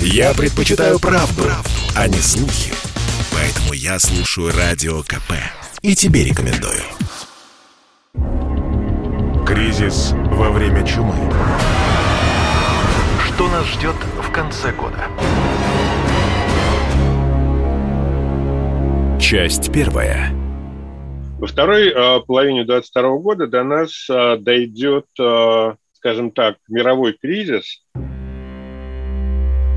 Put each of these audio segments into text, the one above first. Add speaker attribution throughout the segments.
Speaker 1: Я предпочитаю правду, правду, а не слухи. Поэтому я слушаю Радио КП. И тебе рекомендую. Кризис во время чумы. Что нас ждет в конце года? Часть первая.
Speaker 2: Во второй э, половине 2022 года до нас э, дойдет, э, скажем так, мировой кризис.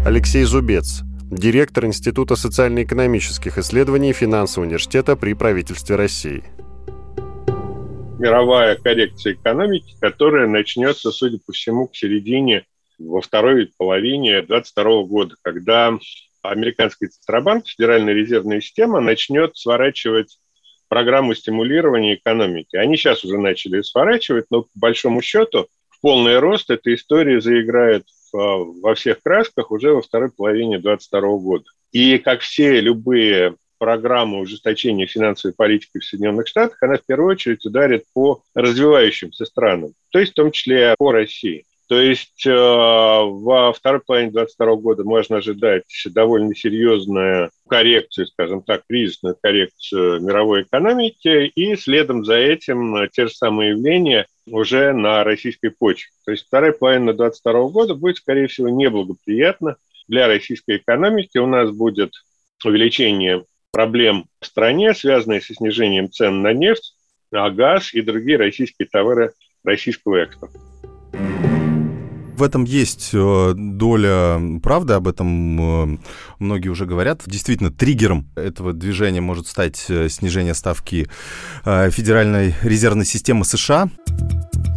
Speaker 3: Алексей Зубец, директор Института социально-экономических исследований Финансового университета при правительстве России.
Speaker 2: Мировая коррекция экономики, которая начнется, судя по всему, к середине во второй половине 2022 года, когда американский Центробанк, Федеральная резервная система, начнет сворачивать программу стимулирования экономики. Они сейчас уже начали сворачивать, но по большому счету полный рост эта история заиграет во всех красках уже во второй половине 2022 года. И как все любые программы ужесточения финансовой политики в Соединенных Штатах, она в первую очередь ударит по развивающимся странам, то есть в том числе по России. То есть э, во второй половине 2022 года можно ожидать довольно серьезную коррекцию, скажем так, кризисную коррекцию мировой экономики, и следом за этим те же самые явления уже на российской почве. То есть вторая половина 2022 года будет, скорее всего, неблагоприятна для российской экономики. У нас будет увеличение проблем в стране, связанные со снижением цен на нефть, на газ и другие российские товары российского экспорта
Speaker 4: в этом есть э, доля правды, об этом э, многие уже говорят. Действительно, триггером этого движения может стать э, снижение ставки Федеральной резервной системы США.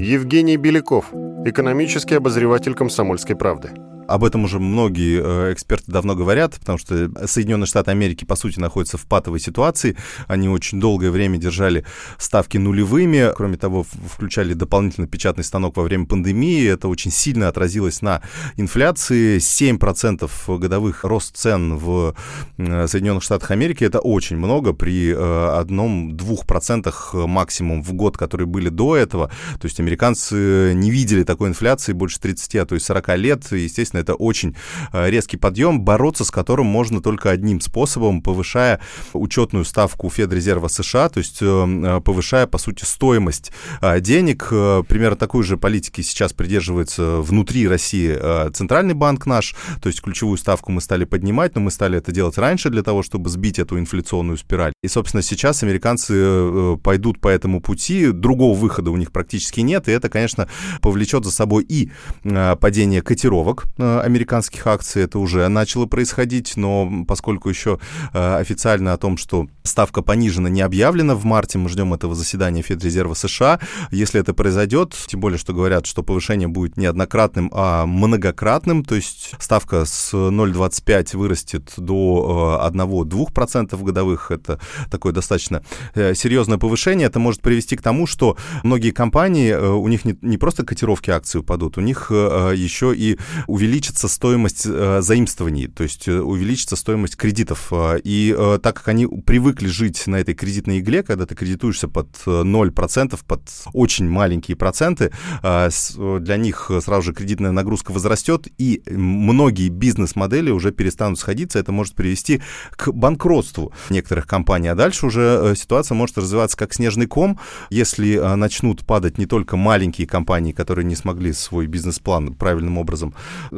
Speaker 3: Евгений Беляков, экономический обозреватель «Комсомольской правды».
Speaker 4: Об этом уже многие э, эксперты давно говорят, потому что Соединенные Штаты Америки, по сути, находятся в патовой ситуации. Они очень долгое время держали ставки нулевыми. Кроме того, включали дополнительно печатный станок во время пандемии. Это очень сильно отразилось на инфляции. 7% годовых рост цен в э, Соединенных Штатах Америки — это очень много при э, одном-двух процентах максимум в год, которые были до этого. То есть американцы не видели такой инфляции больше 30, а то и 40 лет. Естественно, это очень э, резкий подъем, бороться с которым можно только одним способом, повышая учетную ставку Федрезерва США, то есть э, э, повышая, по сути, стоимость денег. Примерно такой же политики сейчас придерживается внутри России Центральный банк наш, то есть ключевую ставку мы стали поднимать, но мы стали это делать раньше для того, чтобы сбить эту инфляционную спираль. И, собственно, сейчас американцы пойдут по этому пути, другого выхода у них практически нет, и это, конечно, повлечет за собой и падение котировок американских акций это уже начало происходить, но поскольку еще э, официально о том, что ставка понижена, не объявлена в марте, мы ждем этого заседания Федрезерва США. Если это произойдет, тем более, что говорят, что повышение будет не однократным, а многократным, то есть ставка с 0,25 вырастет до 1-2% э, годовых, это такое достаточно э, серьезное повышение, это может привести к тому, что многие компании, у них не просто котировки акций упадут, у них еще и увеличится увеличится стоимость э, заимствований, то есть э, увеличится стоимость кредитов. Э, и так как они привыкли жить на этой кредитной игле, когда ты кредитуешься под 0%, э, под очень маленькие проценты, для них сразу же кредитная нагрузка возрастет, и многие бизнес-модели уже перестанут сходиться. Это может привести к банкротству некоторых компаний. А дальше уже ситуация может развиваться как снежный ком, если начнут падать не только маленькие компании, которые не смогли свой бизнес-план правильным образом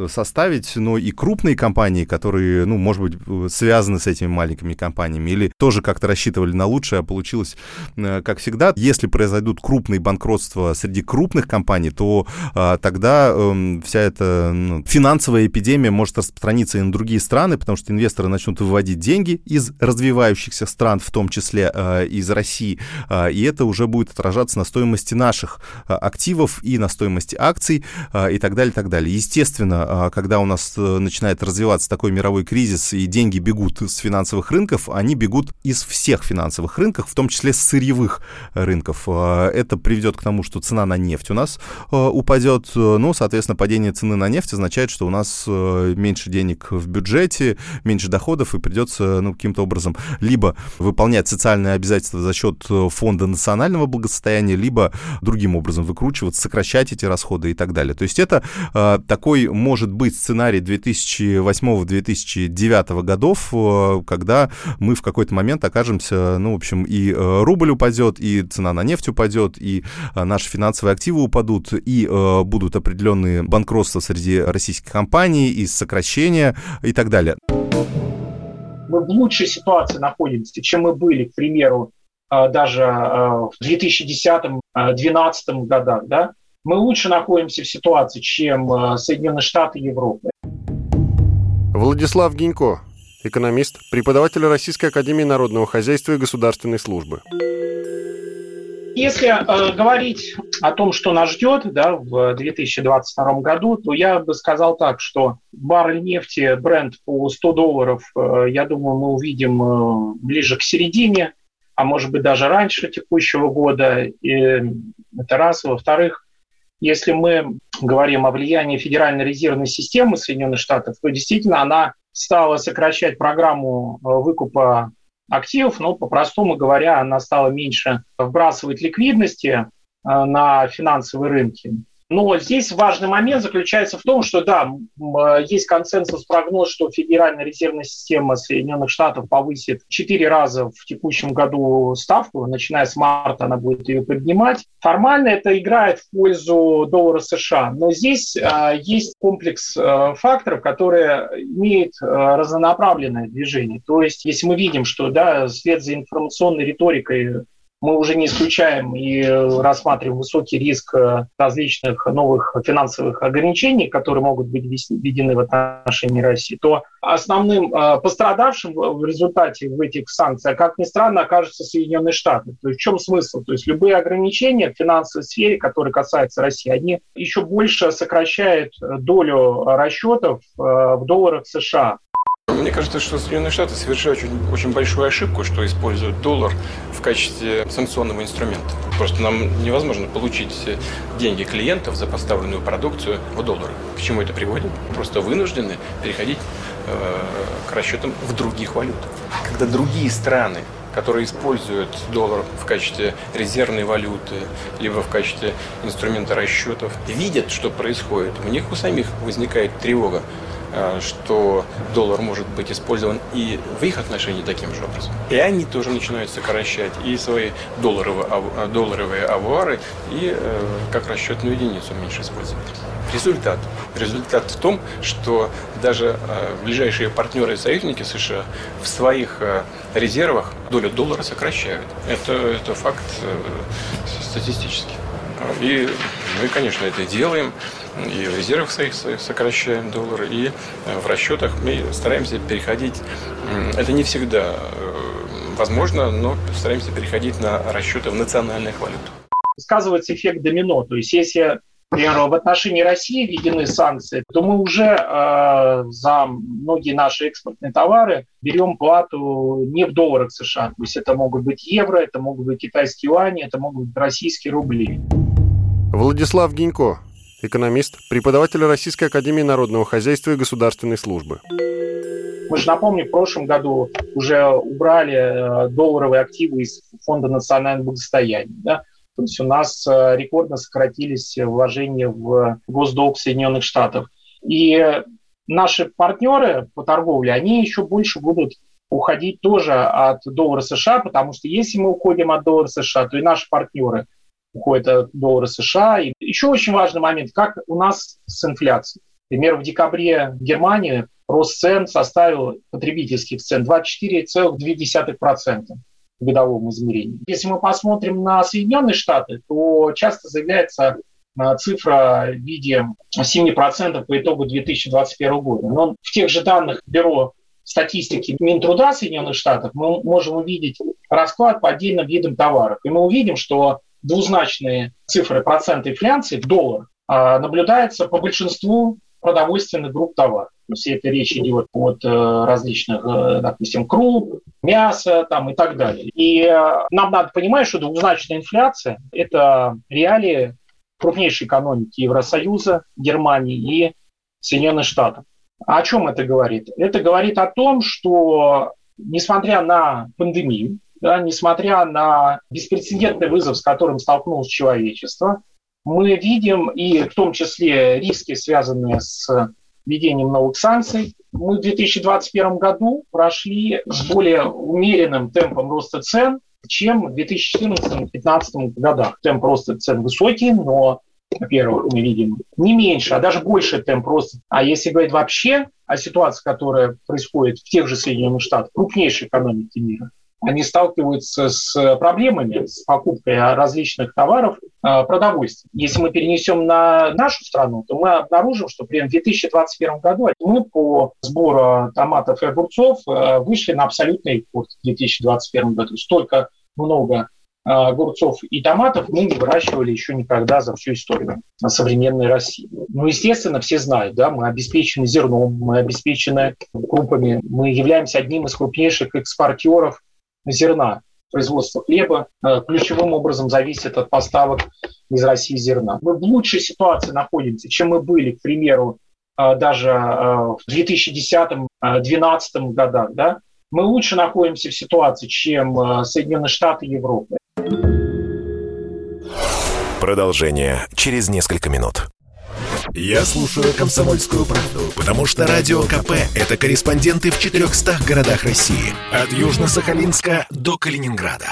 Speaker 4: составить, но и крупные компании, которые, ну, может быть, связаны с этими маленькими компаниями, или тоже как-то рассчитывали на лучшее, а получилось э, как всегда. Если произойдут крупные банкротства среди крупных компаний, то а, тогда э, вся эта ну, финансовая эпидемия может распространиться и на другие страны, потому что инвесторы начнут выводить деньги из развивающихся стран, в том числе э, из России, э, и это уже будет отражаться на стоимости наших э, активов и на стоимости акций и так далее, и так далее. Естественно, а когда у нас э, начинает развиваться такой мировой кризис и деньги бегут с финансовых рынков, они бегут из всех финансовых рынков, в том числе с сырьевых рынков. А, это приведет к тому, что цена на нефть у нас э, упадет. Ну, соответственно, падение цены на нефть означает, что у нас э, меньше денег в бюджете, меньше доходов, и придется ну, каким-то образом либо выполнять социальные обязательства за счет фонда национального благосостояния, либо другим образом выкручиваться, сокращать эти расходы и так далее. То есть это такой может может быть сценарий 2008-2009 годов, э, когда мы в какой-то момент окажемся, ну, в общем, и э, рубль упадет, и цена на нефть упадет, и наши финансовые активы упадут, и будут определенные банкротства среди российских компаний, и сокращения, и так далее.
Speaker 5: Мы в лучшей ситуации находимся, чем мы были, к примеру, даже в 2010-2012 годах, да, мы лучше находимся в ситуации, чем э, Соединенные Штаты и Европы.
Speaker 3: Владислав Гинько, экономист, преподаватель Российской Академии Народного Хозяйства и Государственной Службы.
Speaker 5: Если э, говорить о том, что нас ждет да, в 2022 году, то я бы сказал так, что баррель нефти, бренд по 100 долларов, э, я думаю, мы увидим э, ближе к середине, а может быть даже раньше текущего года. И это раз. Во-вторых, если мы говорим о влиянии Федеральной резервной системы Соединенных Штатов, то действительно она стала сокращать программу э, выкупа активов, но по-простому говоря, она стала меньше вбрасывать ликвидности э, на финансовые рынки. Но здесь важный момент заключается в том, что да, э, есть консенсус прогноз, что Федеральная резервная система Соединенных Штатов повысит четыре раза в текущем году ставку, начиная с марта она будет ее поднимать. Формально это играет в пользу доллара США, но здесь э, есть комплекс э, факторов, которые имеют э, разнонаправленное движение. То есть если мы видим, что да, вслед за информационной риторикой мы уже не исключаем и рассматриваем высокий риск э, различных новых финансовых ограничений, которые могут быть введены в отношении России, то основным э, пострадавшим в результате этих санкциях, как ни странно, окажутся Соединенные Штаты. То есть в чем смысл? То есть любые ограничения в финансовой сфере, которые касаются России, они еще больше сокращают долю расчетов э, в долларах США.
Speaker 6: Мне кажется, что Соединенные Штаты совершают очень, очень большую ошибку, что используют доллар в качестве санкционного инструмента. Просто нам невозможно получить деньги клиентов за поставленную продукцию в доллары. К чему это приводит? Просто вынуждены переходить э, к расчетам в других валютах. Когда другие страны которые используют доллар в качестве резервной валюты, либо в качестве инструмента расчетов, видят, что происходит. У них у самих возникает тревога. Э, что доллар может быть использован и в их отношении таким же образом. И они тоже начинают сокращать и свои долларовые, э, долларовые авуары, и э, как расчетную единицу меньше использовать. Результат. Результат в том, что даже ближайшие партнеры и союзники США в своих резервах долю доллара сокращают. Это, это факт статистический. И мы, конечно, это делаем и в резервах своих сокращаем доллары, и э, в расчетах мы стараемся переходить. Это не всегда э, возможно, но стараемся переходить на расчеты в национальных валютах.
Speaker 5: Сказывается эффект домино. То есть если например, в отношении России введены санкции, то мы уже э, за многие наши экспортные товары берем плату не в долларах США. То есть это могут быть евро, это могут быть китайские юани, это могут быть российские рубли.
Speaker 3: Владислав Гинько, экономист, преподаватель Российской Академии Народного Хозяйства и Государственной Службы.
Speaker 5: Мы же, напомню, в прошлом году уже убрали э, долларовые активы из Фонда национального благосостояния. Да? То есть у нас э, рекордно сократились вложения в госдолг Соединенных Штатов. И наши партнеры по торговле, они еще больше будут уходить тоже от доллара США, потому что если мы уходим от доллара США, то и наши партнеры уходят от доллара США. И еще очень важный момент, как у нас с инфляцией. Например, в декабре в Германии рост цен составил потребительских цен 24,2% в годовом измерении. Если мы посмотрим на Соединенные Штаты, то часто заявляется э, цифра в виде 7% по итогу 2021 года. Но в тех же данных Бюро статистики Минтруда Соединенных Штатов мы можем увидеть расклад по отдельным видам товаров. И мы увидим, что двузначные цифры процента инфляции в долларах а, наблюдается по большинству продовольственных групп товаров. То есть это речь идет от э, различных, э, допустим, круп, мяса там, и так далее. И э, нам надо понимать, что двузначная инфляция – это реалии крупнейшей экономики Евросоюза, Германии и Соединенных Штатов. О чем это говорит? Это говорит о том, что несмотря на пандемию, да, несмотря на беспрецедентный вызов, с которым столкнулось человечество, мы видим и в том числе риски, связанные с введением новых санкций. Мы в 2021 году прошли с более умеренным темпом роста цен, чем в 2014-2015 годах. Темп роста цен высокий, но во-первых, мы видим не меньше, а даже больше темп роста. А если говорить вообще о ситуации, которая происходит в тех же Соединенных Штатах, крупнейшей экономики мира, они сталкиваются с проблемами с покупкой различных товаров а, продовольствия. Если мы перенесем на нашу страну, то мы обнаружим, что при в 2021 году мы по сбору томатов и огурцов а, вышли на абсолютный рекорд в 2021 году. Столько много а, огурцов и томатов мы не выращивали еще никогда за всю историю современной России. Ну, естественно, все знают, да, мы обеспечены зерном, мы обеспечены крупами, мы являемся одним из крупнейших экспортеров зерна. Производство хлеба а, ключевым образом зависит от поставок из России зерна. Мы в лучшей ситуации находимся, чем мы были, к примеру, а, даже в 2010-2012 годах. Да? Мы лучше находимся в ситуации, чем Соединенные Штаты и Европы.
Speaker 1: Продолжение через несколько минут. Я слушаю «Комсомольскую правду», потому что «Радио КП» — это корреспонденты в 400 городах России. От Южно-Сахалинска до Калининграда.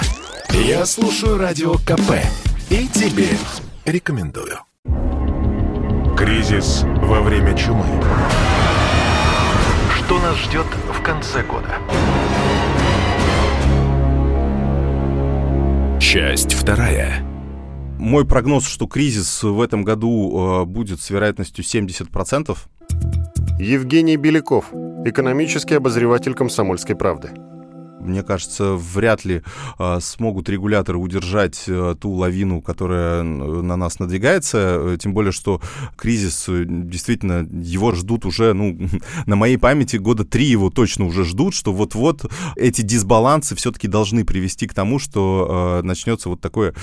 Speaker 1: Я слушаю «Радио КП» и тебе рекомендую. Кризис во время чумы. Что нас ждет в конце года? Часть вторая.
Speaker 4: Мой прогноз, что кризис в этом году э, будет с вероятностью 70%.
Speaker 3: Евгений Беляков, экономический обозреватель «Комсомольской правды»
Speaker 4: мне кажется, вряд ли э, смогут регуляторы удержать э, ту лавину, которая на нас надвигается, э, тем более, что кризис, э, действительно, его ждут уже, ну, на моей памяти года три его точно уже ждут, что вот-вот эти дисбалансы все-таки должны привести к тому, что э, начнется вот такое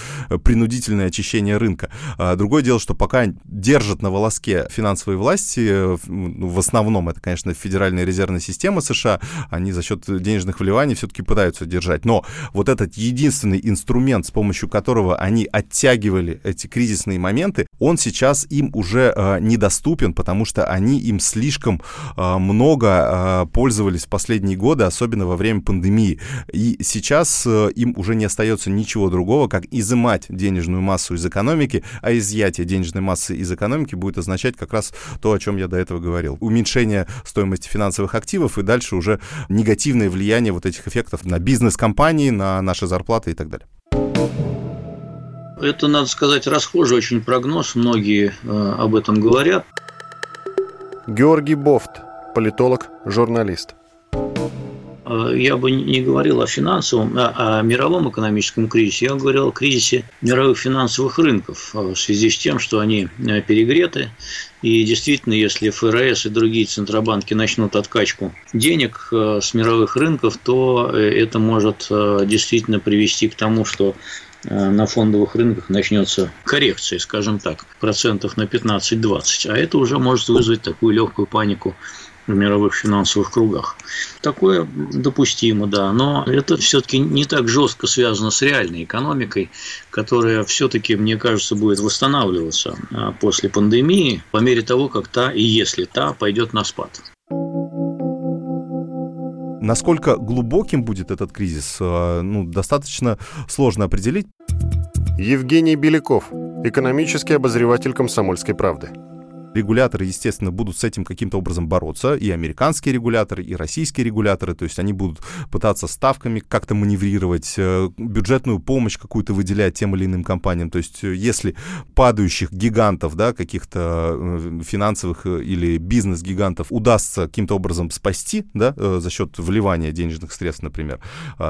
Speaker 4: принудительное очищение рынка. А другое дело, что пока держат на волоске финансовые власти, э, в основном это, конечно, Федеральная резервная система США, они за счет денежных вливаний все все-таки пытаются держать. Но вот этот единственный инструмент, с помощью которого они оттягивали эти кризисные моменты, он сейчас им уже э, недоступен, потому что они им слишком э, много э, пользовались в последние годы, особенно во время пандемии. И сейчас э, им уже не остается ничего другого, как изымать денежную массу из экономики, а изъятие денежной массы из экономики будет означать как раз то, о чем я до этого говорил. Уменьшение стоимости финансовых активов и дальше уже негативное влияние вот этих эффектов эффектов на бизнес-компании, на наши зарплаты и так далее.
Speaker 7: Это, надо сказать, расхожий очень прогноз, многие э, об этом говорят.
Speaker 3: Георгий Бофт, политолог, журналист.
Speaker 7: Э, я бы не говорил о финансовом, а о мировом экономическом кризисе, я говорил о кризисе мировых финансовых рынков э, в связи с тем, что они э, перегреты. И действительно, если ФРС и другие центробанки начнут откачку денег с мировых рынков, то это может действительно привести к тому, что на фондовых рынках начнется коррекция, скажем так, процентов на 15-20. А это уже может вызвать такую легкую панику в мировых финансовых кругах. Такое допустимо, да, но это все-таки не так жестко связано с реальной экономикой, которая все-таки, мне кажется, будет восстанавливаться а, после пандемии по мере того, как та и если та пойдет на спад.
Speaker 4: Насколько глубоким будет этот кризис, а, ну, достаточно сложно определить.
Speaker 3: Евгений Беляков, экономический обозреватель «Комсомольской правды».
Speaker 4: Регуляторы, естественно, будут с этим каким-то образом бороться, и американские регуляторы, и российские регуляторы, то есть они будут пытаться ставками как-то маневрировать, э, бюджетную помощь какую-то выделять тем или иным компаниям. То есть э, если падающих гигантов, да, каких-то э, финансовых или бизнес-гигантов удастся каким-то образом спасти, да, за счет вливания денежных средств, например,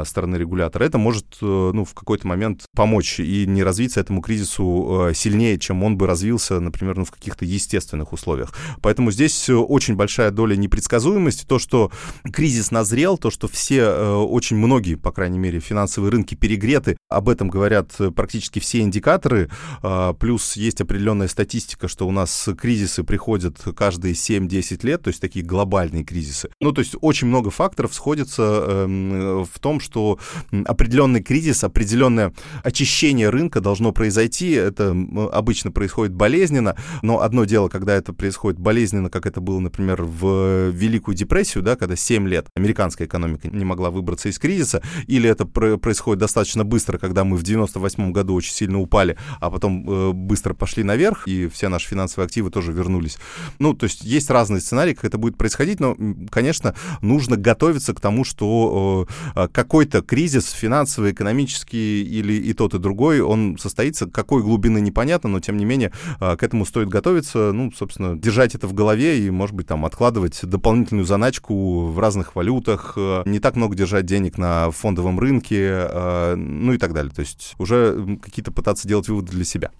Speaker 4: стороны регулятора, это может, ну, в какой-то момент помочь и не развиться этому кризису сильнее, чем он бы развился, например, ну, в каких-то естественных естественных условиях. Поэтому здесь э, очень большая доля непредсказуемости. То, что кризис назрел, то, что все, э, очень многие, по крайней мере, финансовые рынки перегреты, об этом говорят э, практически все индикаторы. А, плюс есть определенная статистика, что у нас кризисы приходят каждые 7-10 лет, то есть такие глобальные кризисы. Ну, то есть очень много факторов сходится эм, в том, что определенный кризис, определенное очищение рынка должно произойти. Это обычно происходит болезненно, но одно дело, когда когда это происходит болезненно, как это было, например, в Великую депрессию, да, когда 7 лет американская экономика не могла выбраться из кризиса, или это происходит достаточно быстро, когда мы в 98 году очень сильно упали, а потом э, быстро пошли наверх, и все наши финансовые активы тоже вернулись. Ну, то есть есть разные сценарии, как это будет происходить, но, конечно, нужно готовиться к тому, что э, какой-то кризис финансовый, экономический или и тот, и другой, он состоится, какой глубины непонятно, но, тем не менее, э, к этому стоит готовиться, ну, собственно, держать это в голове и, может быть, там, откладывать дополнительную заначку в разных валютах, э, не так много держать денег на фондовом рынке, э, ну и так далее. То есть уже какие-то пытаться делать выводы для себя.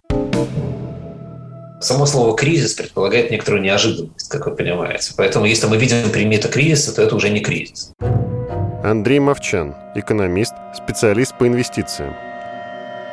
Speaker 8: Само слово «кризис» предполагает некоторую неожиданность, как вы понимаете. Поэтому если мы видим приметы кризиса, то это уже не кризис.
Speaker 3: Андрей Мовчан, экономист, специалист по инвестициям.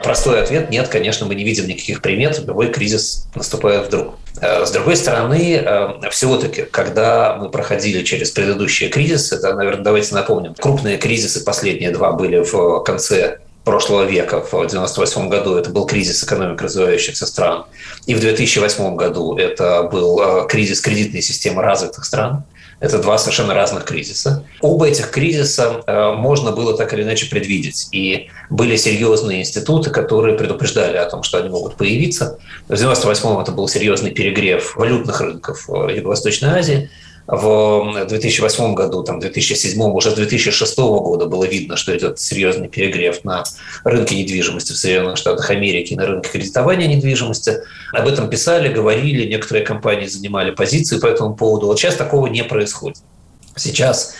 Speaker 8: Простой ответ – нет, конечно, мы не видим никаких примет, любой кризис наступает вдруг. Э, с другой стороны, э, всего-таки, когда мы проходили через предыдущие кризисы, это, наверное, давайте напомним, крупные кризисы последние два были в конце прошлого века, в 1998 году это был кризис экономик развивающихся стран, и в 2008 году это был э, кризис кредитной системы развитых стран. Это два совершенно разных кризиса. Оба этих кризиса э, можно было так или иначе предвидеть. И были серьезные институты, которые предупреждали о том, что они могут появиться. В 1998 это был серьезный перегрев валютных рынков в Юго-Восточной Азии в 2008 году, там, 2007, уже с 2006 года было видно, что идет серьезный перегрев на рынке недвижимости в Соединенных Штатах Америки, на рынке кредитования недвижимости. Об этом писали, говорили, некоторые компании занимали позиции по этому поводу. Вот сейчас такого не происходит. Сейчас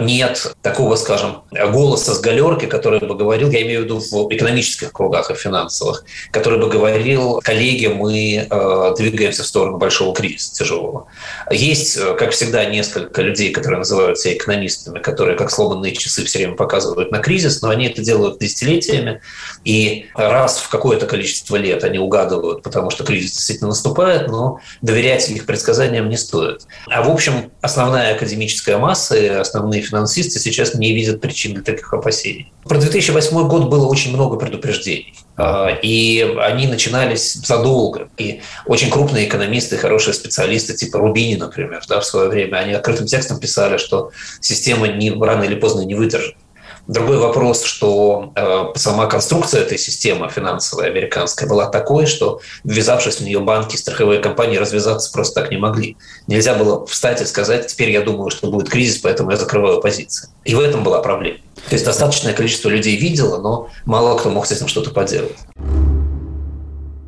Speaker 8: нет такого, скажем, голоса с галерки, который бы говорил, я имею в виду в экономических кругах и финансовых, который бы говорил, коллеги, мы э, двигаемся в сторону большого кризиса тяжелого. Есть, э, как всегда, несколько людей, которые называют себя экономистами, которые как сломанные часы все время показывают на кризис, но они это делают десятилетиями, и раз в какое-то количество лет они угадывают, потому что кризис действительно наступает, но доверять их предсказаниям не стоит. А в общем, основная академическая масса и основные финансисты сейчас не видят причин для таких опасений. Про 2008 год было очень много предупреждений. А, и они начинались задолго. И очень крупные экономисты, хорошие специалисты, типа Рубини, например, да, в свое время, они открытым текстом писали, что система не, рано или поздно не выдержит. Другой вопрос, что э, сама конструкция этой системы финансовой американской была такой, что ввязавшись в нее банки, страховые компании развязаться просто так не могли. Нельзя было встать и сказать, теперь я думаю, что будет кризис, поэтому я закрываю позиции. И в этом была проблема. То есть достаточное количество людей видело, но мало кто мог с этим что-то поделать.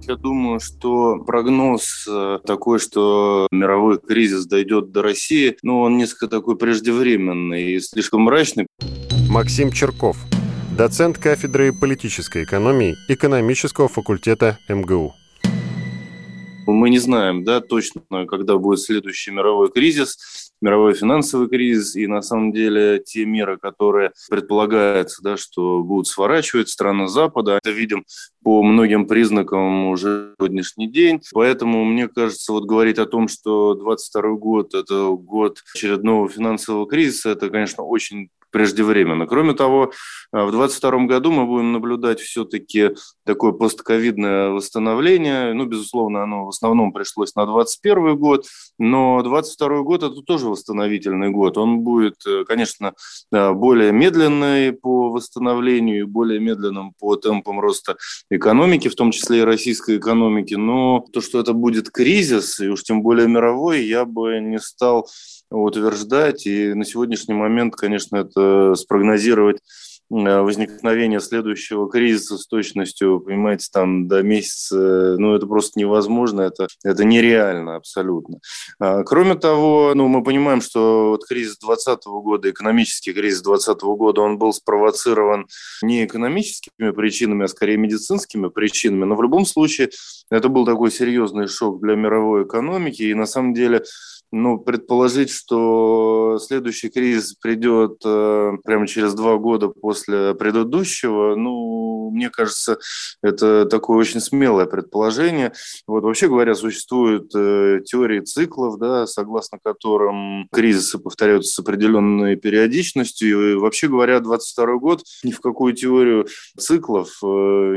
Speaker 9: Я думаю, что прогноз э, такой, что мировой кризис дойдет до России, ну, он несколько такой преждевременный и слишком мрачный.
Speaker 3: Максим Черков, доцент кафедры политической экономии экономического факультета МГУ.
Speaker 9: Мы не знаем да, точно, когда будет следующий мировой кризис, мировой финансовый кризис, и на самом деле те меры, которые предполагаются, да, что будут сворачивать страны Запада, это видим по многим признакам уже сегодняшний день. Поэтому, мне кажется, вот говорить о том, что 22 год – это год очередного финансового кризиса, это, конечно, очень преждевременно. Кроме того, э, в 2022 году мы будем наблюдать все-таки такое постковидное восстановление. Ну, безусловно, оно в основном пришлось на 2021 год, но 2022 год – это тоже восстановительный год. Он будет, э, конечно, более медленный по восстановлению и более медленным по темпам роста экономики, в том числе и российской экономики. Но то, что это будет кризис, и уж тем более мировой, я бы не стал утверждать. И на сегодняшний момент, конечно, это спрогнозировать возникновения следующего кризиса с точностью, понимаете, там до месяца, ну, это просто невозможно, это, это нереально абсолютно. А, кроме того, ну, мы понимаем, что вот кризис 2020 года, экономический кризис 2020 года, он был спровоцирован не экономическими причинами, а скорее медицинскими причинами, но в любом случае это был такой серьезный шок для мировой экономики, и на самом деле ну, предположить, что следующий кризис придет э, прямо через два года после после предыдущего, ну, мне кажется, это такое очень смелое предположение. Вот вообще говоря, существуют э, теории циклов, да, согласно которым кризисы повторяются с определенной периодичностью. И вообще говоря, 22 год ни в какую теорию циклов э,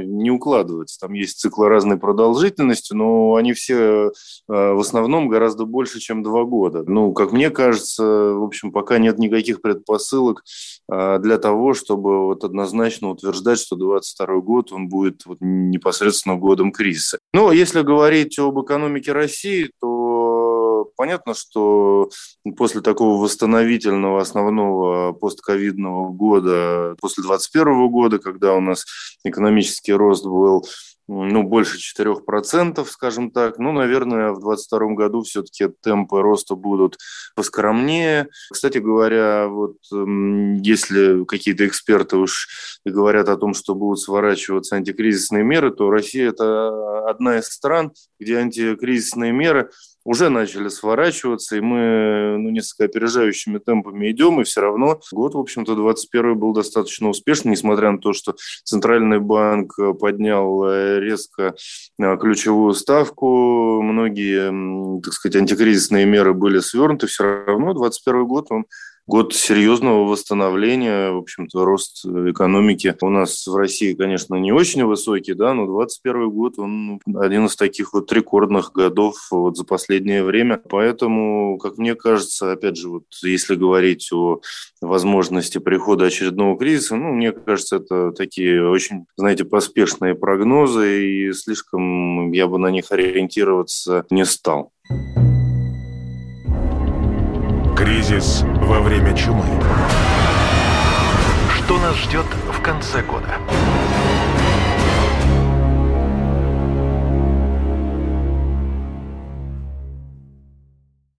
Speaker 9: не укладывается. Там есть циклы разной продолжительности, но они все э, в основном гораздо больше, чем два года. Ну, как мне кажется, в общем, пока нет никаких предпосылок э, для того, чтобы вот однозначно утверждать, что 22 год он будет вот непосредственно годом кризиса. Но если говорить об экономике России, то понятно, что после такого восстановительного основного постковидного года, после 2021 года, когда у нас экономический рост был ну, больше 4%, скажем так. Ну, наверное, в 2022 году все-таки темпы роста будут поскромнее. Кстати говоря, вот если какие-то эксперты уж говорят о том, что будут сворачиваться антикризисные меры, то Россия – это одна из стран, где антикризисные меры уже начали сворачиваться, и мы ну, несколько опережающими темпами идем, и все равно год, в общем-то, 21 был достаточно успешный, несмотря на то, что Центральный банк поднял э, резко э, ключевую ставку, многие, так сказать, антикризисные меры были свернуты, все равно 21 год он год серьезного восстановления, в общем-то, рост экономики у нас в России, конечно, не очень высокий, да, но 21 год, он один из таких вот рекордных годов вот за последнее время. Поэтому, как мне кажется, опять же, вот если говорить о возможности прихода очередного кризиса, ну, мне кажется, это такие очень, знаете, поспешные прогнозы, и слишком я бы на них ориентироваться не стал.
Speaker 1: Кризис во время чумы. Что нас ждет в конце года?